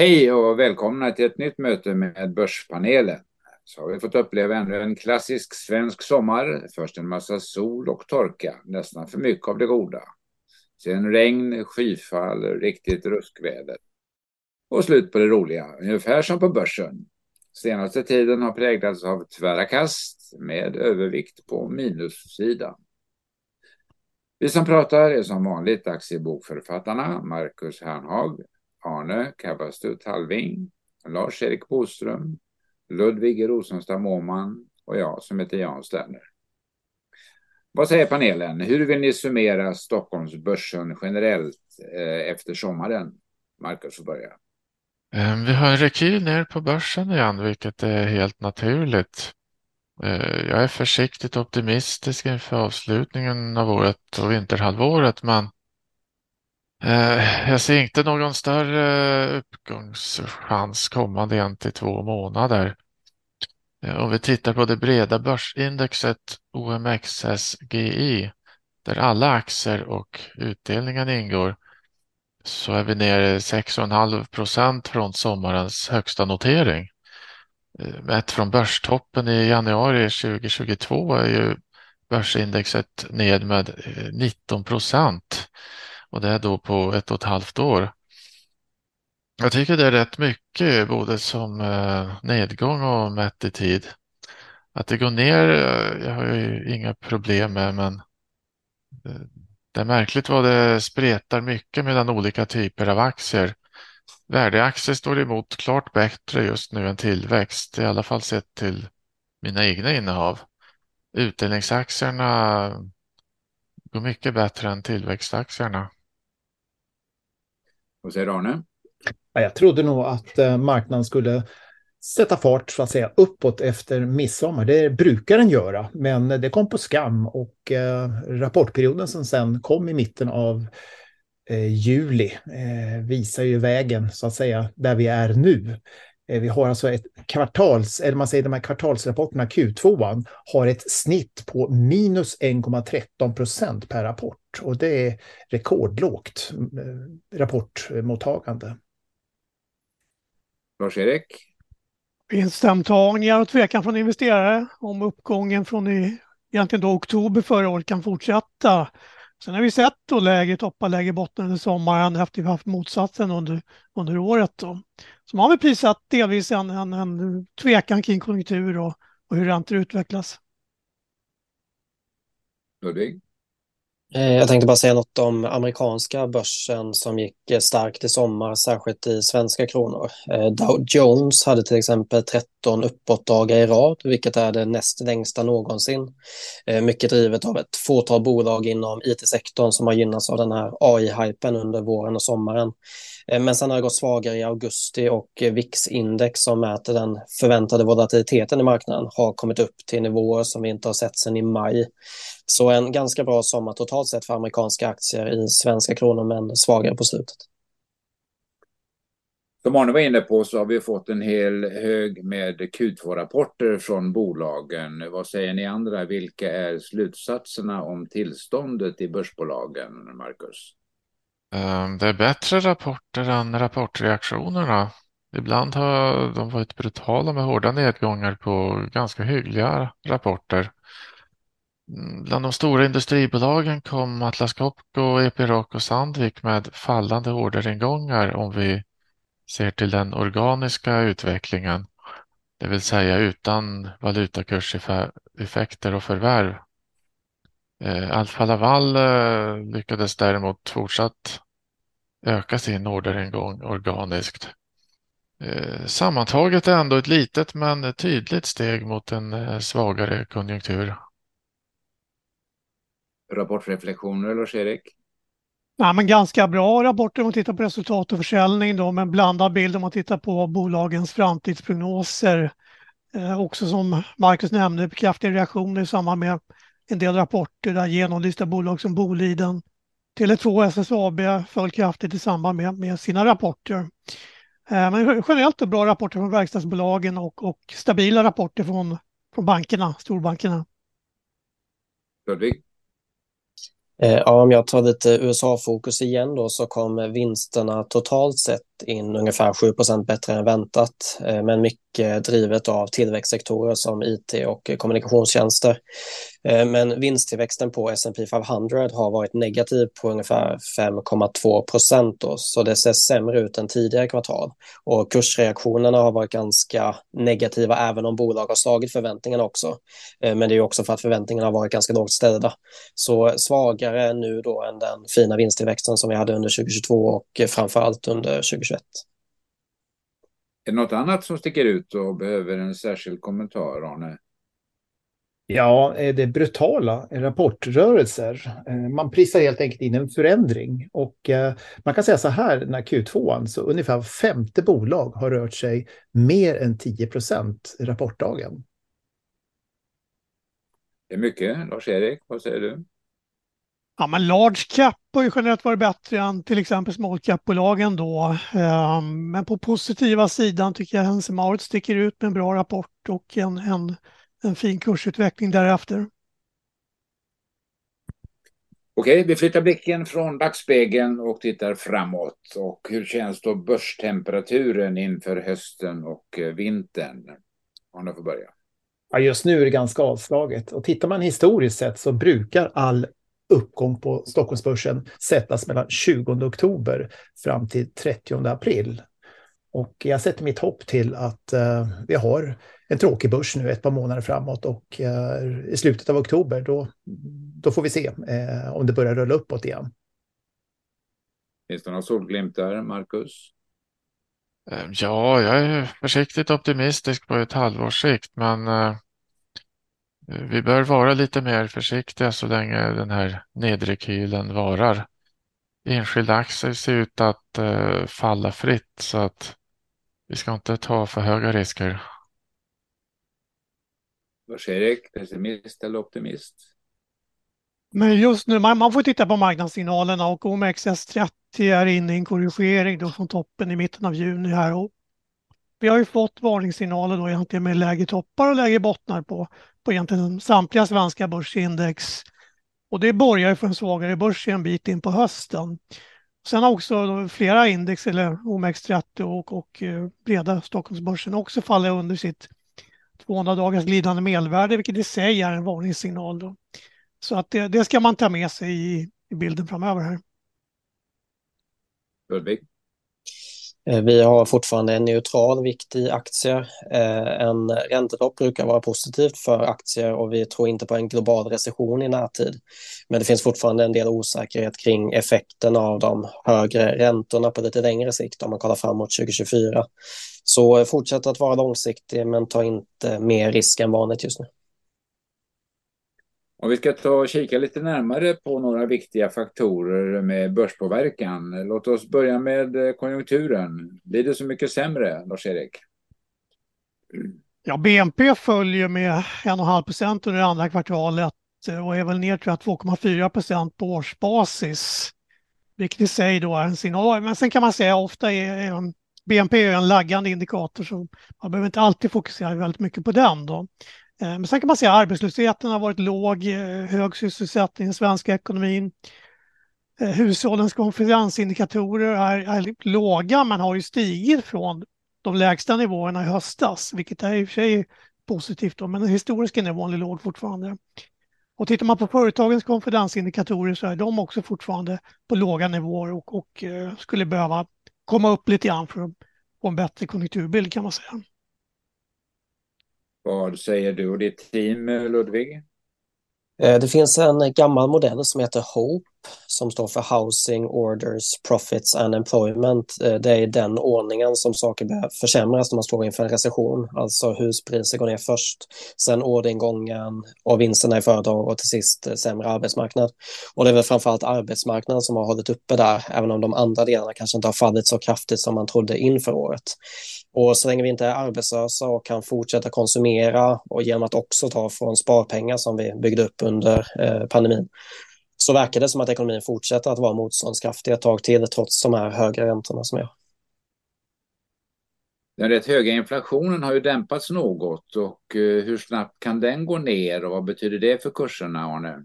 Hej och välkomna till ett nytt möte med Börspanelen. Så har vi fått uppleva ännu en klassisk svensk sommar. Först en massa sol och torka, nästan för mycket av det goda. Sen regn, skyfall, riktigt ruskväder. Och slut på det roliga, ungefär som på börsen. Senaste tiden har präglats av tvära kast med övervikt på minussidan. Vi som pratar är som vanligt aktiebokförfattarna Marcus Hernhag, Arne Kabastut Halving, Lars-Erik Boström, Ludvig Rosenstam Åman och jag som heter Jan Sterner. Vad säger panelen? Hur vill ni summera Stockholmsbörsen generellt eh, efter sommaren? Marcus får börja. Ehm, vi har en rekyl ner på börsen igen, vilket är helt naturligt. Eh, jag är försiktigt optimistisk inför avslutningen av året och vinterhalvåret, men Eh, jag ser inte någon större uppgångschans kommande en till två månader. Eh, om vi tittar på det breda börsindexet OMXSGI där alla aktier och utdelningen ingår så är vi nere 6,5 procent från sommarens högsta notering. Eh, mätt från börstoppen i januari 2022 är ju börsindexet ned med 19 procent och det är då på ett och ett halvt år. Jag tycker det är rätt mycket både som eh, nedgång och mätt i tid. Att det går ner eh, jag har ju inga problem med men eh, det är märkligt vad det spretar mycket mellan olika typer av aktier. Värdeaktier står emot klart bättre just nu än tillväxt, i alla fall sett till mina egna innehav. Utdelningsaktierna går mycket bättre än tillväxtaktierna. Vad säger Arne? Jag trodde nog att eh, marknaden skulle sätta fart så att säga uppåt efter midsommar. Det brukar den göra, men det kom på skam och eh, rapportperioden som sen kom i mitten av eh, juli eh, visar ju vägen så att säga där vi är nu. Eh, vi har alltså ett kvartals, eller man säger de här kvartalsrapporterna, Q2 har ett snitt på minus 1,13 procent per rapport. Och det är rekordlågt eh, rapportmottagande. Lars-Erik? Vinstantagningar och tvekan från investerare om uppgången från i, egentligen då oktober förra året kan fortsätta. Sen har vi sett då lägre toppar, lägre botten under sommaren efter att vi haft motsatsen under, under året. Då. Så man har väl prisat delvis en, en, en tvekan kring konjunktur och, och hur räntor utvecklas. Ludvig? Eh, jag tänkte bara säga något om amerikanska börsen som gick eh, starkt i sommar, särskilt i svenska kronor. Eh, Dow Jones hade till exempel 17 uppåtdagar i rad, vilket är det näst längsta någonsin. Eh, mycket drivet av ett fåtal bolag inom it-sektorn som har gynnats av den här AI-hypen under våren och sommaren. Eh, men sen har det gått svagare i augusti och VIX-index som mäter den förväntade volatiliteten i marknaden har kommit upp till nivåer som vi inte har sett sedan i maj. Så en ganska bra sommar totalt sett för amerikanska aktier i svenska kronor, men svagare på slutet. Som Arne var inne på så har vi fått en hel hög med Q2-rapporter från bolagen. Vad säger ni andra? Vilka är slutsatserna om tillståndet i börsbolagen, Marcus? Eh, det är bättre rapporter än rapportreaktionerna. Ibland har de varit brutala med hårda nedgångar på ganska hyggliga rapporter. Mm, bland de stora industribolagen kom Atlas Copco, Epiroc och Sandvik med fallande orderingångar om vi ser till den organiska utvecklingen, det vill säga utan valutakurseffekter och förvärv. Eh, Alfa Laval eh, lyckades däremot fortsatt öka sin orderingång organiskt. Eh, sammantaget är ändå ett litet men tydligt steg mot en svagare konjunktur rapportreflektioner, Lars-Erik? Ja, men ganska bra rapporter om man tittar på resultat och försäljning då, men blandad bild om man tittar på bolagens framtidsprognoser. Eh, också som Marcus nämnde, kraftiga reaktioner i samband med en del rapporter där genomlysta bolag som Boliden, Tele2 och SSAB föll kraftigt i samband med, med sina rapporter. Eh, men generellt bra rapporter från verkstadsbolagen och, och stabila rapporter från, från bankerna, storbankerna. Ludvig? Eh, ja, om jag tar lite USA-fokus igen då så kom vinsterna totalt sett in ungefär 7% bättre än väntat, eh, men mycket drivet av tillväxtsektorer som IT och kommunikationstjänster. Eh, men vinsttillväxten på S&P 500 har varit negativ på ungefär 5,2 procent, så det ser sämre ut än tidigare kvartal. Och kursreaktionerna har varit ganska negativa, även om bolag har slagit förväntningarna också. Eh, men det är också för att förväntningarna har varit ganska lågt ställda. Så svagare nu då än den fina vinsttillväxten som vi hade under 2022 och framför allt under 2021. Är det något annat som sticker ut och behöver en särskild kommentar, Arne? Ja, det är brutala rapportrörelser. Man prisar helt enkelt in en förändring och man kan säga så här när Q2 så ungefär femte bolag har rört sig mer än 10 procent rapportdagen. Det är mycket. Lars-Erik, vad säger du? Ja, men large cap har ju generellt varit bättre än till exempel small cap-bolagen då. Men på positiva sidan tycker jag Hense Mauritz sticker ut med en bra rapport och en, en, en fin kursutveckling därefter. Okej, vi flyttar blicken från backspegeln och tittar framåt. Och hur känns då börstemperaturen inför hösten och vintern? Arne får börja. Ja, just nu är det ganska avslaget. Och tittar man historiskt sett så brukar all uppgång på Stockholmsbörsen sättas mellan 20 oktober fram till 30 april. Och jag sätter mitt hopp till att uh, vi har en tråkig börs nu ett par månader framåt och uh, i slutet av oktober då, då får vi se uh, om det börjar rulla uppåt igen. Finns det några solglimtar, Marcus? Ja, jag är försiktigt optimistisk på ett halvårs sikt, men vi bör vara lite mer försiktiga så länge den här nedre kylen varar. Enskilda aktier ser ut att uh, falla fritt så att vi ska inte ta för höga risker. Lars-Erik, pessimist eller optimist? Men just nu, man, man får titta på marknadssignalerna och OMXS30 är inne i en korrigering då från toppen i mitten av juni här. Och vi har ju fått varningssignaler då egentligen med lägre toppar och lägre bottnar på på egentligen samtliga svenska börsindex. Och det borgar för en svagare börs en bit in på hösten. Sen har också flera index, eller OMX30 och, och eh, breda Stockholmsbörsen också fallit under sitt 200 dagars glidande medelvärde, vilket i sig är en varningssignal. Då. Så att det, det, ska man ta med sig i, i bilden framöver här. Ludvig? Eh, vi har fortfarande en neutral vikt i aktier. Eh, en räntetopp brukar vara positivt för aktier och vi tror inte på en global recession i närtid. Men det finns fortfarande en del osäkerhet kring effekten av de högre räntorna på lite längre sikt om man kollar framåt 2024. Så eh, fortsätt att vara långsiktig men ta inte mer risk än vanligt just nu. Om vi ska ta och kika lite närmare på några viktiga faktorer med börspåverkan. Låt oss börja med eh, konjunkturen. Blir det så mycket sämre, Lars-Erik? Ja, BNP följer med 1,5 procent under andra kvartalet eh, och är väl ner 2,4 procent på årsbasis. Vilket i sig då är en signal. Men sen kan man säga ofta är BNP är en laggande indikator så man behöver inte alltid fokusera väldigt mycket på den då. Eh, men sen kan man säga att arbetslösheten har varit låg, eh, hög sysselsättning i den svenska ekonomin. Eh, hushållens konfidensindikatorer är, är låga men har ju stigit från de lägsta nivåerna i höstas, vilket är i och för sig positivt, då, men den historiska nivån är låg fortfarande. Och tittar man på företagens konfidensindikatorer så är de också fortfarande på låga nivåer och, och skulle behöva komma upp lite grann för att få en bättre konjunkturbild kan man säga. Vad säger du och ditt team, Ludvig? Eh, det finns en gammal modell som heter HOPE som står för Housing, Orders, Profits and Employment. Eh, det är i den ordningen som saker försämras när man står inför en recession. Alltså huspriser går ner först, sen orderingången och vinsterna i företag och till sist eh, sämre arbetsmarknad. Och det är väl framförallt arbetsmarknaden som har hållit uppe där, även om de andra delarna kanske inte har fallit så kraftigt som man trodde inför året. Och så länge vi inte är arbetslösa och kan fortsätta konsumera och genom att också ta från sparpengar som vi byggde upp under eh, pandemin så verkar det som att ekonomin fortsätter att vara motståndskraftig ett tag till trots de här höga räntorna som är. Den rätt höga inflationen har ju dämpats något och eh, hur snabbt kan den gå ner och vad betyder det för kurserna, Arne?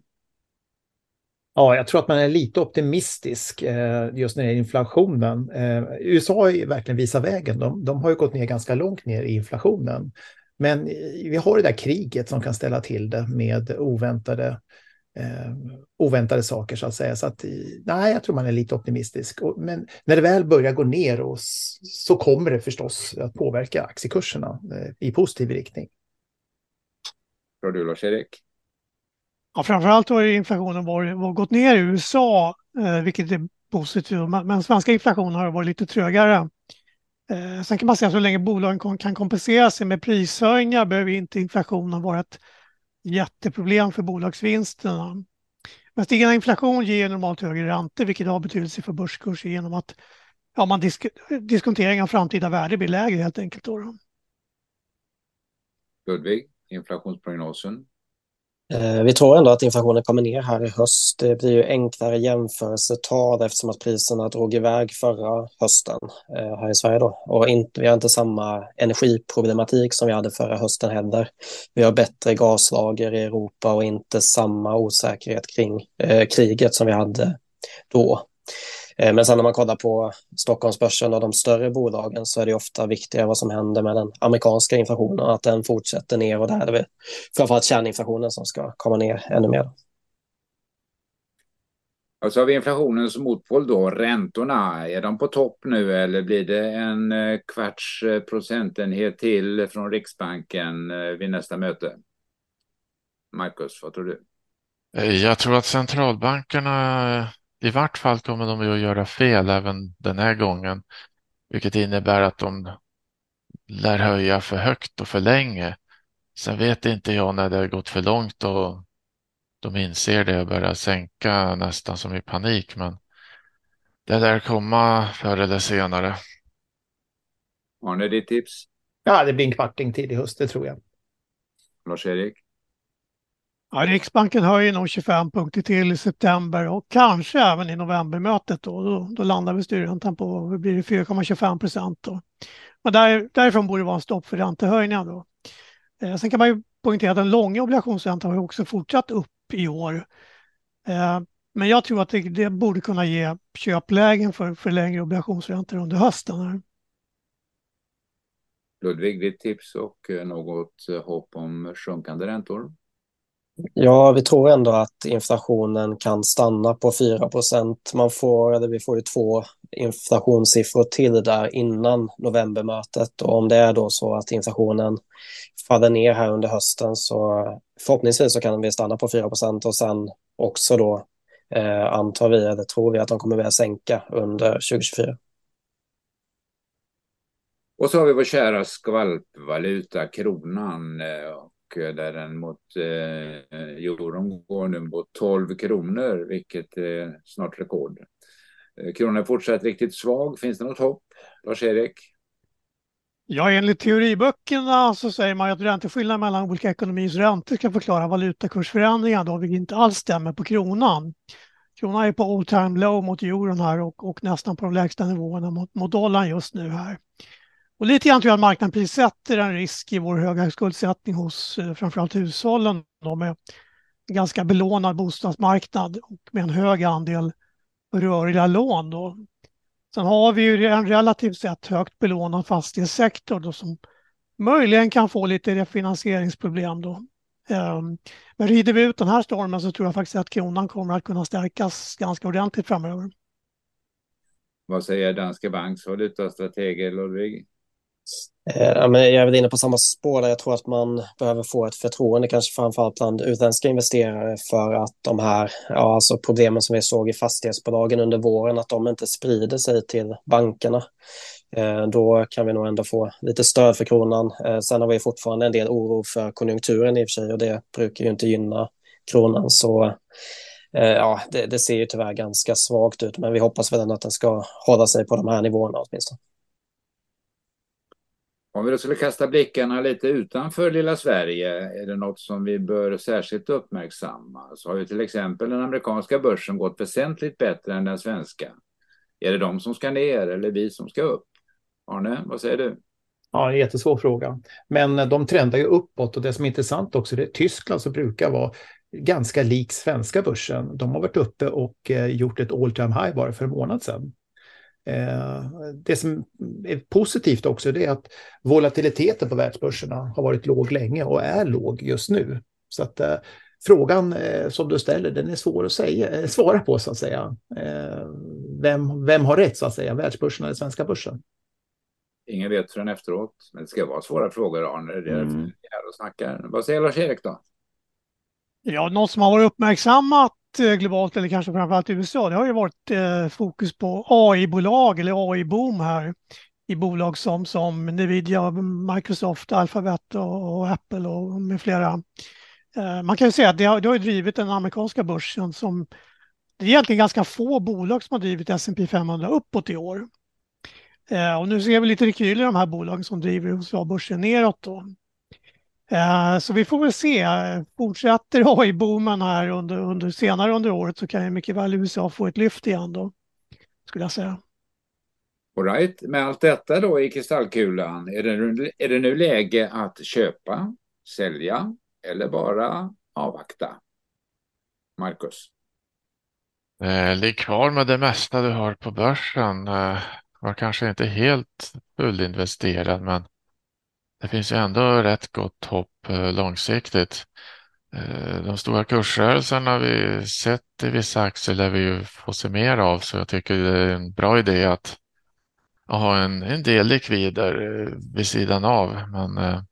Ja, jag tror att man är lite optimistisk eh, just när det gäller inflationen. Eh, USA har verkligen visat vägen. De, de, har ju gått ner ganska långt ner i inflationen. Men vi har det där kriget som kan ställa till det med oväntade, eh, oväntade saker så att säga. Så att, nej, jag tror man är lite optimistisk. Men när det väl börjar gå ner och så kommer det förstås att påverka aktiekurserna i positiv riktning. Tror du Lars-Erik? Ja, framförallt har inflationen varit, var gått ner i USA, eh, vilket är positivt, men, men svenska inflationen har varit lite trögare. Eh, sen kan man säga att så länge bolagen kan kompensera sig med prishöjningar behöver inte inflationen vara ett jätteproblem för bolagsvinsterna. Men stigande inflation ger normalt högre räntor, vilket har betydelse för börskurser genom att ja, man disk diskontering av framtida värde blir lägre helt enkelt. Då. Ludvig, inflationsprognosen? Eh, vi tror ändå att inflationen kommer ner här i höst. Det blir ju enklare jämförelsetal eftersom att priserna drog iväg förra hösten eh, här i Sverige. Då. Och inte, vi har inte samma energiproblematik som vi hade förra hösten heller. Vi har bättre gaslager i Europa och inte samma osäkerhet kring eh, kriget som vi hade då. Eh, men sen när man kollar på Stockholmsbörsen och de större bolagen så är det ofta viktigare vad som händer med den amerikanska inflationen, att den fortsätter ner och där är det framförallt kärninflationen som ska komma ner ännu mer. Och så har vi inflationens motpol då, räntorna. Är de på topp nu eller blir det en eh, kvarts eh, procentenhet till från Riksbanken vid nästa möte? Marcus, vad tror du? Jag tror att centralbankerna i vart fall kommer de att göra fel även den här gången, vilket innebär att de lär höja för högt och för länge. Sen vet inte jag när det har gått för långt och de inser det och börjar sänka nästan som i panik, men det lär komma förr eller senare. Har ni ditt tips? Ja, det blir en kvarting tid i höst, det tror jag. Lars-Erik? Ja, Riksbanken höjer nog 25 punkter till i september och kanske även i novembermötet. Då, då, då landar vi styrräntan på 4,25 procent. Men där, därifrån borde det vara en stopp för räntehöjningar. Då. Eh, sen kan man ju poängtera att den långa obligationsräntan har också fortsatt upp i år. Eh, men jag tror att det, det, borde kunna ge köplägen för, för längre obligationsräntor under hösten. Ludvig, ditt tips och eh, något eh, hopp om sjunkande räntor? Ja, vi tror ändå att inflationen kan stanna på 4 Man får, eller vi får ju två inflationssiffror till där innan novembermötet och om det är då så att inflationen faller ner här under hösten så förhoppningsvis så kan vi stanna på 4% och sen också då eh, antar vi, eller tror vi att de kommer börja sänka under 2024. Och så har vi vår kära skvalpvaluta, kronan. Eh, Eh, där den mot eh, euron går nu mot 12 kronor, vilket är snart rekord. Eh, kronan är fortsatt riktigt svag. Finns det något hopp, Lars-Erik? Ja, enligt teoriböckerna så säger man att ränteskillnaden mellan olika ekonomiers räntor ska förklara valutakursförändringar, då, vilket inte alls stämmer på kronan. Kronan är på all time low mot euron här och, och nästan på de lägsta nivåerna mot, mot dollarn just nu här. Och lite grann tror jag att marknaden prissätter en risk i vår höga skuldsättning hos eh, framförallt hushållen då med en ganska belånad bostadsmarknad och med en hög andel rörliga lån. Då. Sen har vi ju en relativt sett högt belånad fastighetssektor då som möjligen kan få lite refinansieringsproblem då. Ehm, men rider vi ut den här stormen så tror jag faktiskt att kronan kommer att kunna stärkas ganska ordentligt framöver. Vad säger Danske Banks valutastrateger Ludvig? Eh, jag är väl inne på samma spår där jag tror att man behöver få ett förtroende, kanske framförallt bland utländska investerare för att de här ja, alltså problemen som vi såg i fastighetsbolagen under våren, att de inte sprider sig till bankerna. Eh, då kan vi nog ändå få lite stöd för kronan. Eh, sen har vi fortfarande en del oro för konjunkturen i och för sig och det brukar ju inte gynna kronan. Så eh, ja, det, det ser ju tyvärr ganska svagt ut, men vi hoppas väl ändå att den ska hålla sig på de här nivåerna åtminstone. Om vi då skulle kasta blickarna lite utanför lilla Sverige, är det något som vi bör särskilt uppmärksamma? Så har ju till exempel den amerikanska börsen gått väsentligt bättre än den svenska. Är det de som ska ner eller vi som ska upp? Arne, vad säger du? Ja, en jättesvår fråga. Men de trendar ju uppåt och det som är intressant också, det är Tyskland som brukar vara ganska lik svenska börsen. De har varit uppe och eh, gjort ett all time high bara för en månad sedan. Eh, det som är positivt också är att volatiliteten på världsbörserna har varit låg länge och är låg just nu. Så att eh, frågan som du ställer, den är svår att säga, svara på så att säga. Vem, vem har rätt så att säga, världsbörsen eller svenska börsen? Ingen vet förrän efteråt, men det ska vara svåra frågor Arne. Det är därför mm. vi är här och snackar. Vad säger Lars-Erik då? Ja, något som har varit uppmärksammat eh, globalt eller kanske framförallt i USA, det har ju varit eh, fokus på AI-bolag eller AI-boom här i bolag som, som Nvidia, Microsoft, Alphabet och, och Apple och med flera. Eh, man kan ju säga att det har, det har drivit den amerikanska börsen som det är egentligen ganska få bolag som har drivit S&P 500 uppåt i år. Eh, och nu ser vi lite rekyl i de här bolagen som driver USA-börsen neråt. Då. Eh, så vi får väl se. Fortsätter AI-boomen här under, under, senare under året så kan ju mycket väl USA få ett lyft igen då, skulle jag säga. All right. Med allt detta då i kristallkulan, är det, är det nu läge att köpa, sälja eller bara avvakta? Marcus? Eh, ligg kvar med det mesta du har på börsen. Eh, var kanske inte helt fullinvesterad, men det finns ju ändå rätt gott hopp eh, långsiktigt. Eh, de stora kursrörelserna vi sett i vissa aktier lär vi ju få se mer av, så jag tycker det är en bra idé att ha en, en del likvider eh, vid sidan av. Men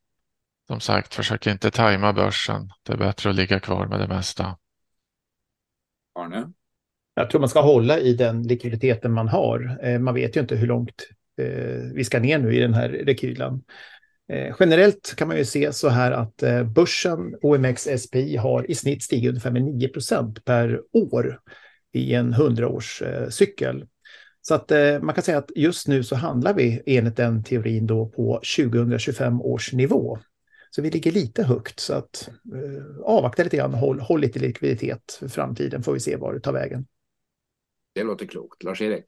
som sagt, försök inte tajma börsen. Det är bättre att ligga kvar med det mesta. Arne? Jag tror man ska hålla i den likviditeten man har. Man vet ju inte hur långt vi ska ner nu i den här rekylen. Eh, generellt kan man ju se så här att eh, börsen OMX SPI har i snitt stigit ungefär med 9 per år i en 100-årscykel. Eh, så att man kan säga att just nu så handlar vi enligt den teorin då på 2025 års nivå. Så vi ligger lite högt så att avvakta lite grann, håll, håll lite likviditet för framtiden får vi se var det tar vägen. Det låter klokt. Lars-Erik?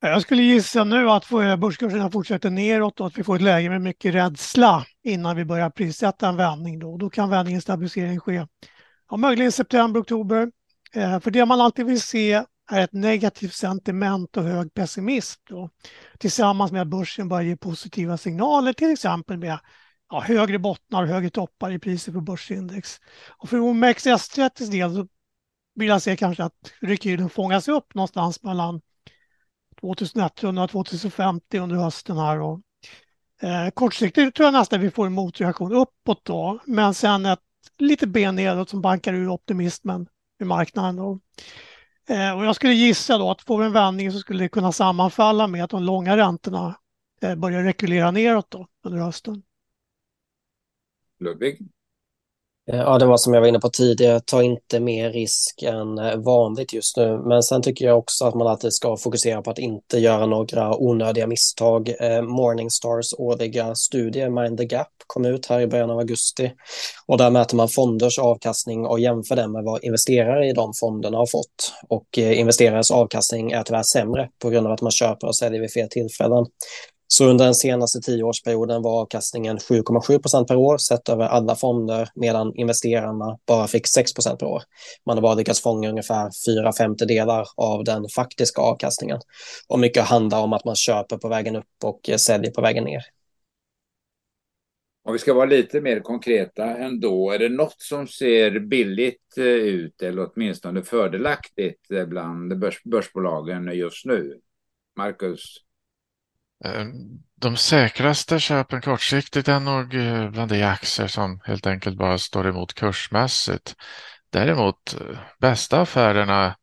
Jag skulle gissa nu att börskurserna fortsätter neråt och att vi får ett läge med mycket rädsla innan vi börjar prissätta en vändning. Då, då kan vändningens stabilisering ske. Ja, möjligen september, oktober. Eh, för det man alltid vill se är ett negativt sentiment och hög pessimism. Då, tillsammans med att börsen börjar ge positiva signaler, till exempel med ja, högre bottnar och högre toppar i priset på börsindex. Och för OMXS30 del så vill jag se kanske att rekylen fångas upp någonstans mellan 2100 och 2050 under hösten här. Och, eh, kortsiktigt tror jag nästan vi får en motreaktion uppåt då, men sen ett lite ben nedåt som bankar ur optimismen i marknaden. Då. Eh, och jag skulle gissa då att får vi en vändning så skulle det kunna sammanfalla med att de långa räntorna eh, börjar rekulera neråt då under hösten. Ludvig? Eh, ja, det var som jag var inne på tidigare, ta inte mer risk än eh, vanligt just nu. Men sen tycker jag också att man alltid ska fokusera på att inte göra några onödiga misstag. Eh, Morningstars årliga studie Mind the Gap kom ut här i början av augusti. Och där mäter man fonders avkastning och jämför den med vad investerare i de fonderna har fått. Och investerares avkastning är tyvärr sämre på grund av att man köper och säljer vid fel tillfällen. Så under den senaste tioårsperioden var avkastningen 7,7 procent per år sett över alla fonder medan investerarna bara fick 6 procent per år. Man har bara lyckats fånga ungefär fyra femtedelar av den faktiska avkastningen. Och mycket handlar om att man köper på vägen upp och eh, säljer på vägen ner. Om vi ska vara lite mer konkreta ändå, är det något som ser billigt eh, ut eller åtminstone fördelaktigt eh, bland börs börsbolagen just nu? Marcus? Eh, de säkraste köpen kortsiktigt är nog eh, bland de aktier som helt enkelt bara står emot kursmässigt. Däremot eh, bästa affärerna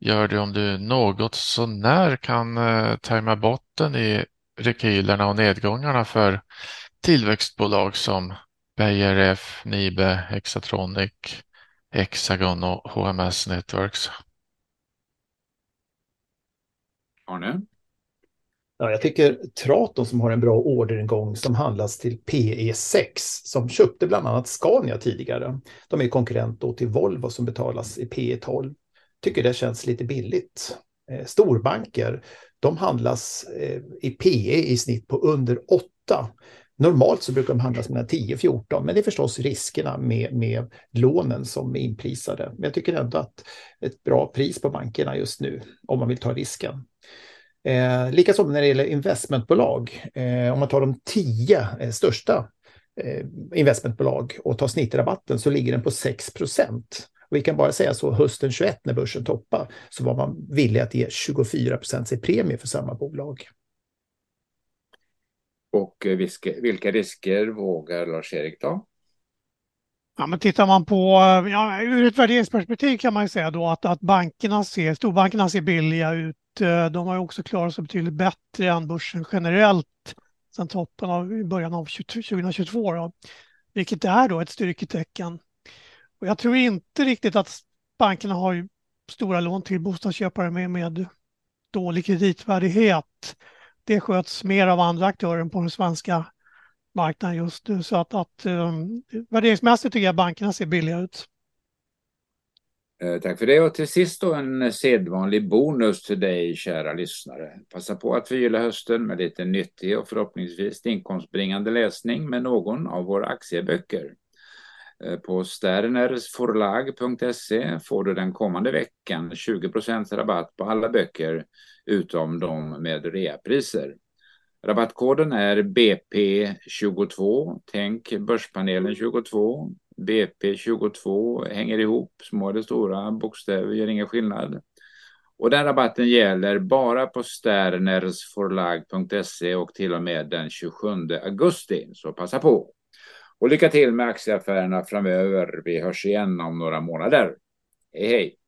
gör du om du något så när kan tajma botten i rekylerna och nedgångarna för tillväxtbolag som Beijer Ref, Nibe, Hexatronic, Hexagon och HMS Networks. Arne? Ja, jag tycker Traton som har en bra orderingång som handlas till PE6 som köpte bland annat Scania tidigare. De är konkurrent då till Volvo som betalas i PE12. Tycker det känns lite billigt. Eh, storbanker, de handlas eh, i PE i snitt på under 8 Normalt så brukar de handlas mellan 10 och 14, men det är förstås riskerna med, med lånen som är inprisade. Men jag tycker ändå att ett bra pris på bankerna just nu, om man vill ta risken. Eh, Likaså när det gäller investmentbolag, eh, om man tar de tio eh, största eh, investmentbolag och tar snittrabatten så ligger den på 6 procent. Vi kan bara säga så hösten 21 när börsen toppade så var man villig att ge 24 procents i premie för samma bolag. Och eh, vilka risker vågar Lars-Erik ta? Ja, men tittar man på, eh, ja, ur ett värderingsperspektiv kan man ju säga då att, att bankerna ser, storbankerna ser billiga ut. Eh, de har ju också klarat sig betydligt bättre än börsen generellt sedan toppen av början av 2022. Då, vilket är då ett styrketecken. Och jag tror inte riktigt att bankerna har stora lån till bostadsköpare med, med dålig kreditvärdighet det sköts mer av andra aktörer än på den svenska marknaden just nu. Så att, att um, värderingsmässigt tycker jag bankerna ser billiga ut. Eh, tack för det och till sist då en sedvanlig bonus till dig kära lyssnare. Passa på att förgylla hösten med lite nyttig och förhoppningsvis inkomstbringande läsning med någon av våra aktieböcker. Eh, på sternersforlag.se får du den kommande veckan 20% rabatt på alla böcker utom de med reapriser. Rabattkoden är BP22. Tänk Börspanelen 22. BP22 hänger ihop, små eller stora bokstäver gör ingen skillnad. Och den rabatten gäller bara på sternersforlag.se och till och med den 27 augusti, så passa på. Och lycka till med aktieaffärerna framöver. Vi hörs igen om några månader. Hej hej!